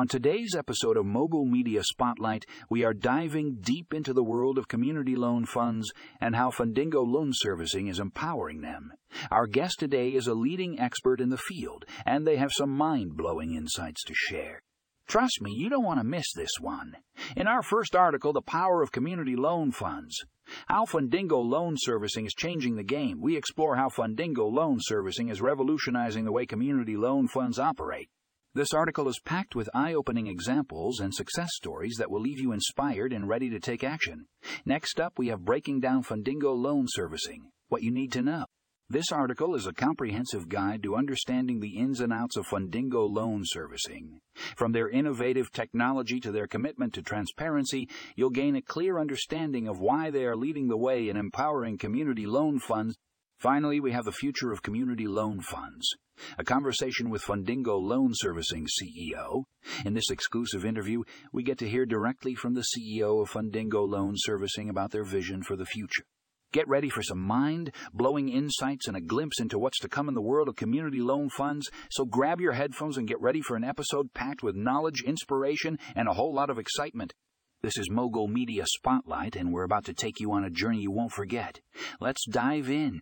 On today's episode of Mogul Media Spotlight, we are diving deep into the world of community loan funds and how Fundingo Loan Servicing is empowering them. Our guest today is a leading expert in the field, and they have some mind blowing insights to share. Trust me, you don't want to miss this one. In our first article, The Power of Community Loan Funds, how Fundingo Loan Servicing is changing the game, we explore how Fundingo Loan Servicing is revolutionizing the way community loan funds operate. This article is packed with eye opening examples and success stories that will leave you inspired and ready to take action. Next up, we have Breaking Down Fundingo Loan Servicing What You Need to Know. This article is a comprehensive guide to understanding the ins and outs of Fundingo loan servicing. From their innovative technology to their commitment to transparency, you'll gain a clear understanding of why they are leading the way in empowering community loan funds. Finally, we have the future of community loan funds a conversation with Fundingo Loan Servicing CEO. In this exclusive interview, we get to hear directly from the CEO of Fundingo Loan Servicing about their vision for the future. Get ready for some mind blowing insights and a glimpse into what's to come in the world of community loan funds. So grab your headphones and get ready for an episode packed with knowledge, inspiration, and a whole lot of excitement. This is Mogul Media Spotlight, and we're about to take you on a journey you won't forget. Let's dive in.